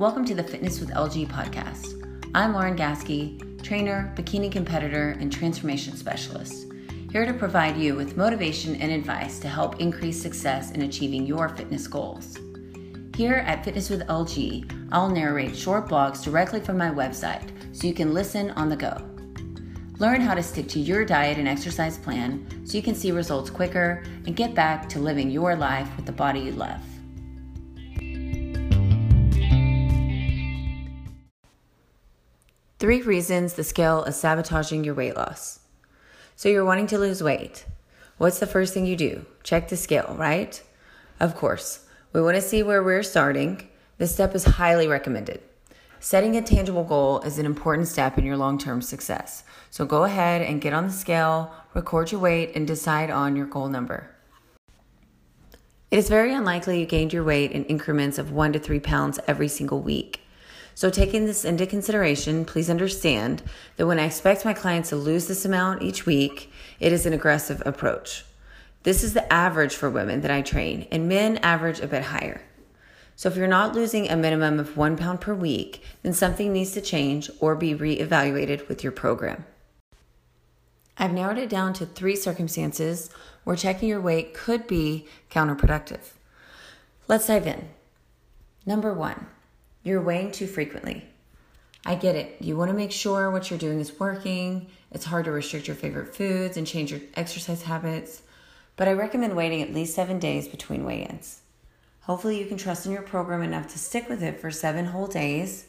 Welcome to the Fitness with LG podcast. I'm Lauren Gasky, trainer, bikini competitor, and transformation specialist, here to provide you with motivation and advice to help increase success in achieving your fitness goals. Here at Fitness with LG, I'll narrate short blogs directly from my website so you can listen on the go. Learn how to stick to your diet and exercise plan so you can see results quicker and get back to living your life with the body you love. Three reasons the scale is sabotaging your weight loss. So, you're wanting to lose weight. What's the first thing you do? Check the scale, right? Of course, we want to see where we're starting. This step is highly recommended. Setting a tangible goal is an important step in your long term success. So, go ahead and get on the scale, record your weight, and decide on your goal number. It is very unlikely you gained your weight in increments of one to three pounds every single week. So, taking this into consideration, please understand that when I expect my clients to lose this amount each week, it is an aggressive approach. This is the average for women that I train, and men average a bit higher. So, if you're not losing a minimum of one pound per week, then something needs to change or be reevaluated with your program. I've narrowed it down to three circumstances where checking your weight could be counterproductive. Let's dive in. Number one, you're weighing too frequently. I get it. You want to make sure what you're doing is working. It's hard to restrict your favorite foods and change your exercise habits, but I recommend waiting at least seven days between weigh ins. Hopefully, you can trust in your program enough to stick with it for seven whole days.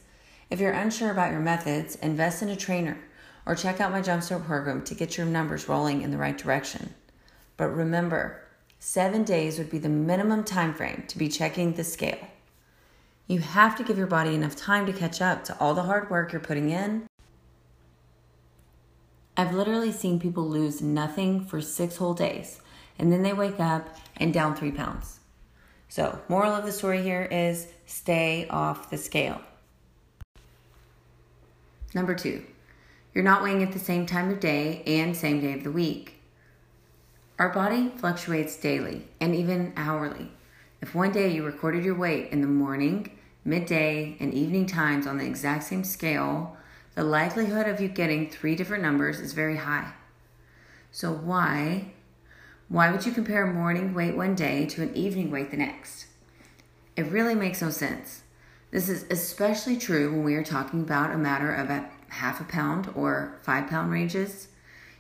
If you're unsure about your methods, invest in a trainer or check out my Jumpstart program to get your numbers rolling in the right direction. But remember, seven days would be the minimum time frame to be checking the scale. You have to give your body enough time to catch up to all the hard work you're putting in. I've literally seen people lose nothing for six whole days, and then they wake up and down three pounds. So, moral of the story here is stay off the scale. Number two, you're not weighing at the same time of day and same day of the week. Our body fluctuates daily and even hourly. If one day you recorded your weight in the morning midday, and evening times on the exact same scale, the likelihood of you getting three different numbers is very high. So, why? Why would you compare a morning weight one day to an evening weight the next? It really makes no sense. This is especially true when we are talking about a matter of a half a pound or five pound ranges.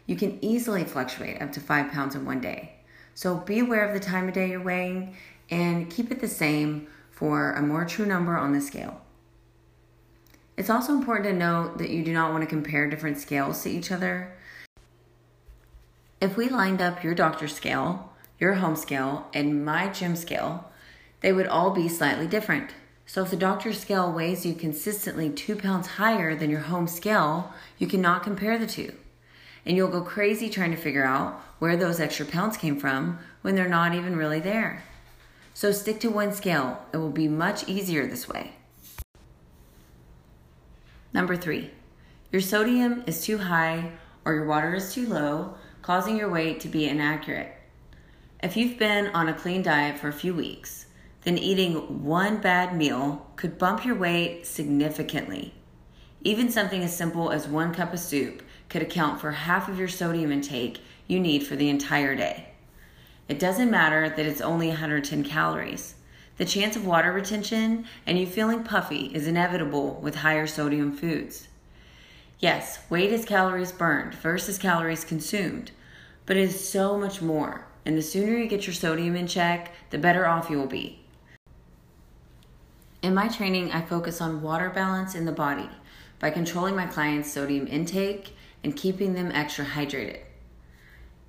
You can easily fluctuate up to five pounds in one day. So be aware of the time of day you're weighing and keep it the same for a more true number on the scale. It's also important to note that you do not want to compare different scales to each other. If we lined up your doctor's scale, your home scale, and my gym scale, they would all be slightly different. So if the doctor's scale weighs you consistently two pounds higher than your home scale, you cannot compare the two. And you'll go crazy trying to figure out where those extra pounds came from when they're not even really there. So stick to one scale. It will be much easier this way. Number three, your sodium is too high or your water is too low, causing your weight to be inaccurate. If you've been on a clean diet for a few weeks, then eating one bad meal could bump your weight significantly. Even something as simple as one cup of soup could account for half of your sodium intake you need for the entire day. It doesn't matter that it's only 110 calories. The chance of water retention and you feeling puffy is inevitable with higher sodium foods. Yes, weight is calories burned versus calories consumed, but it is so much more. And the sooner you get your sodium in check, the better off you will be. In my training, I focus on water balance in the body by controlling my clients' sodium intake and keeping them extra hydrated.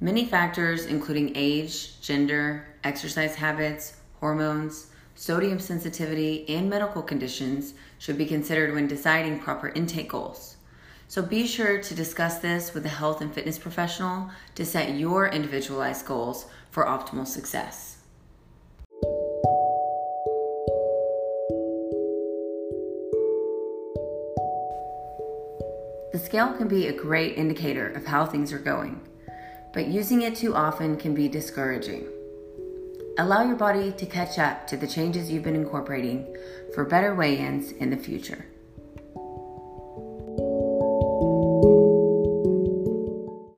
Many factors, including age, gender, exercise habits, hormones, sodium sensitivity, and medical conditions, should be considered when deciding proper intake goals. So be sure to discuss this with a health and fitness professional to set your individualized goals for optimal success. The scale can be a great indicator of how things are going but using it too often can be discouraging. Allow your body to catch up to the changes you've been incorporating for better weigh ins in the future.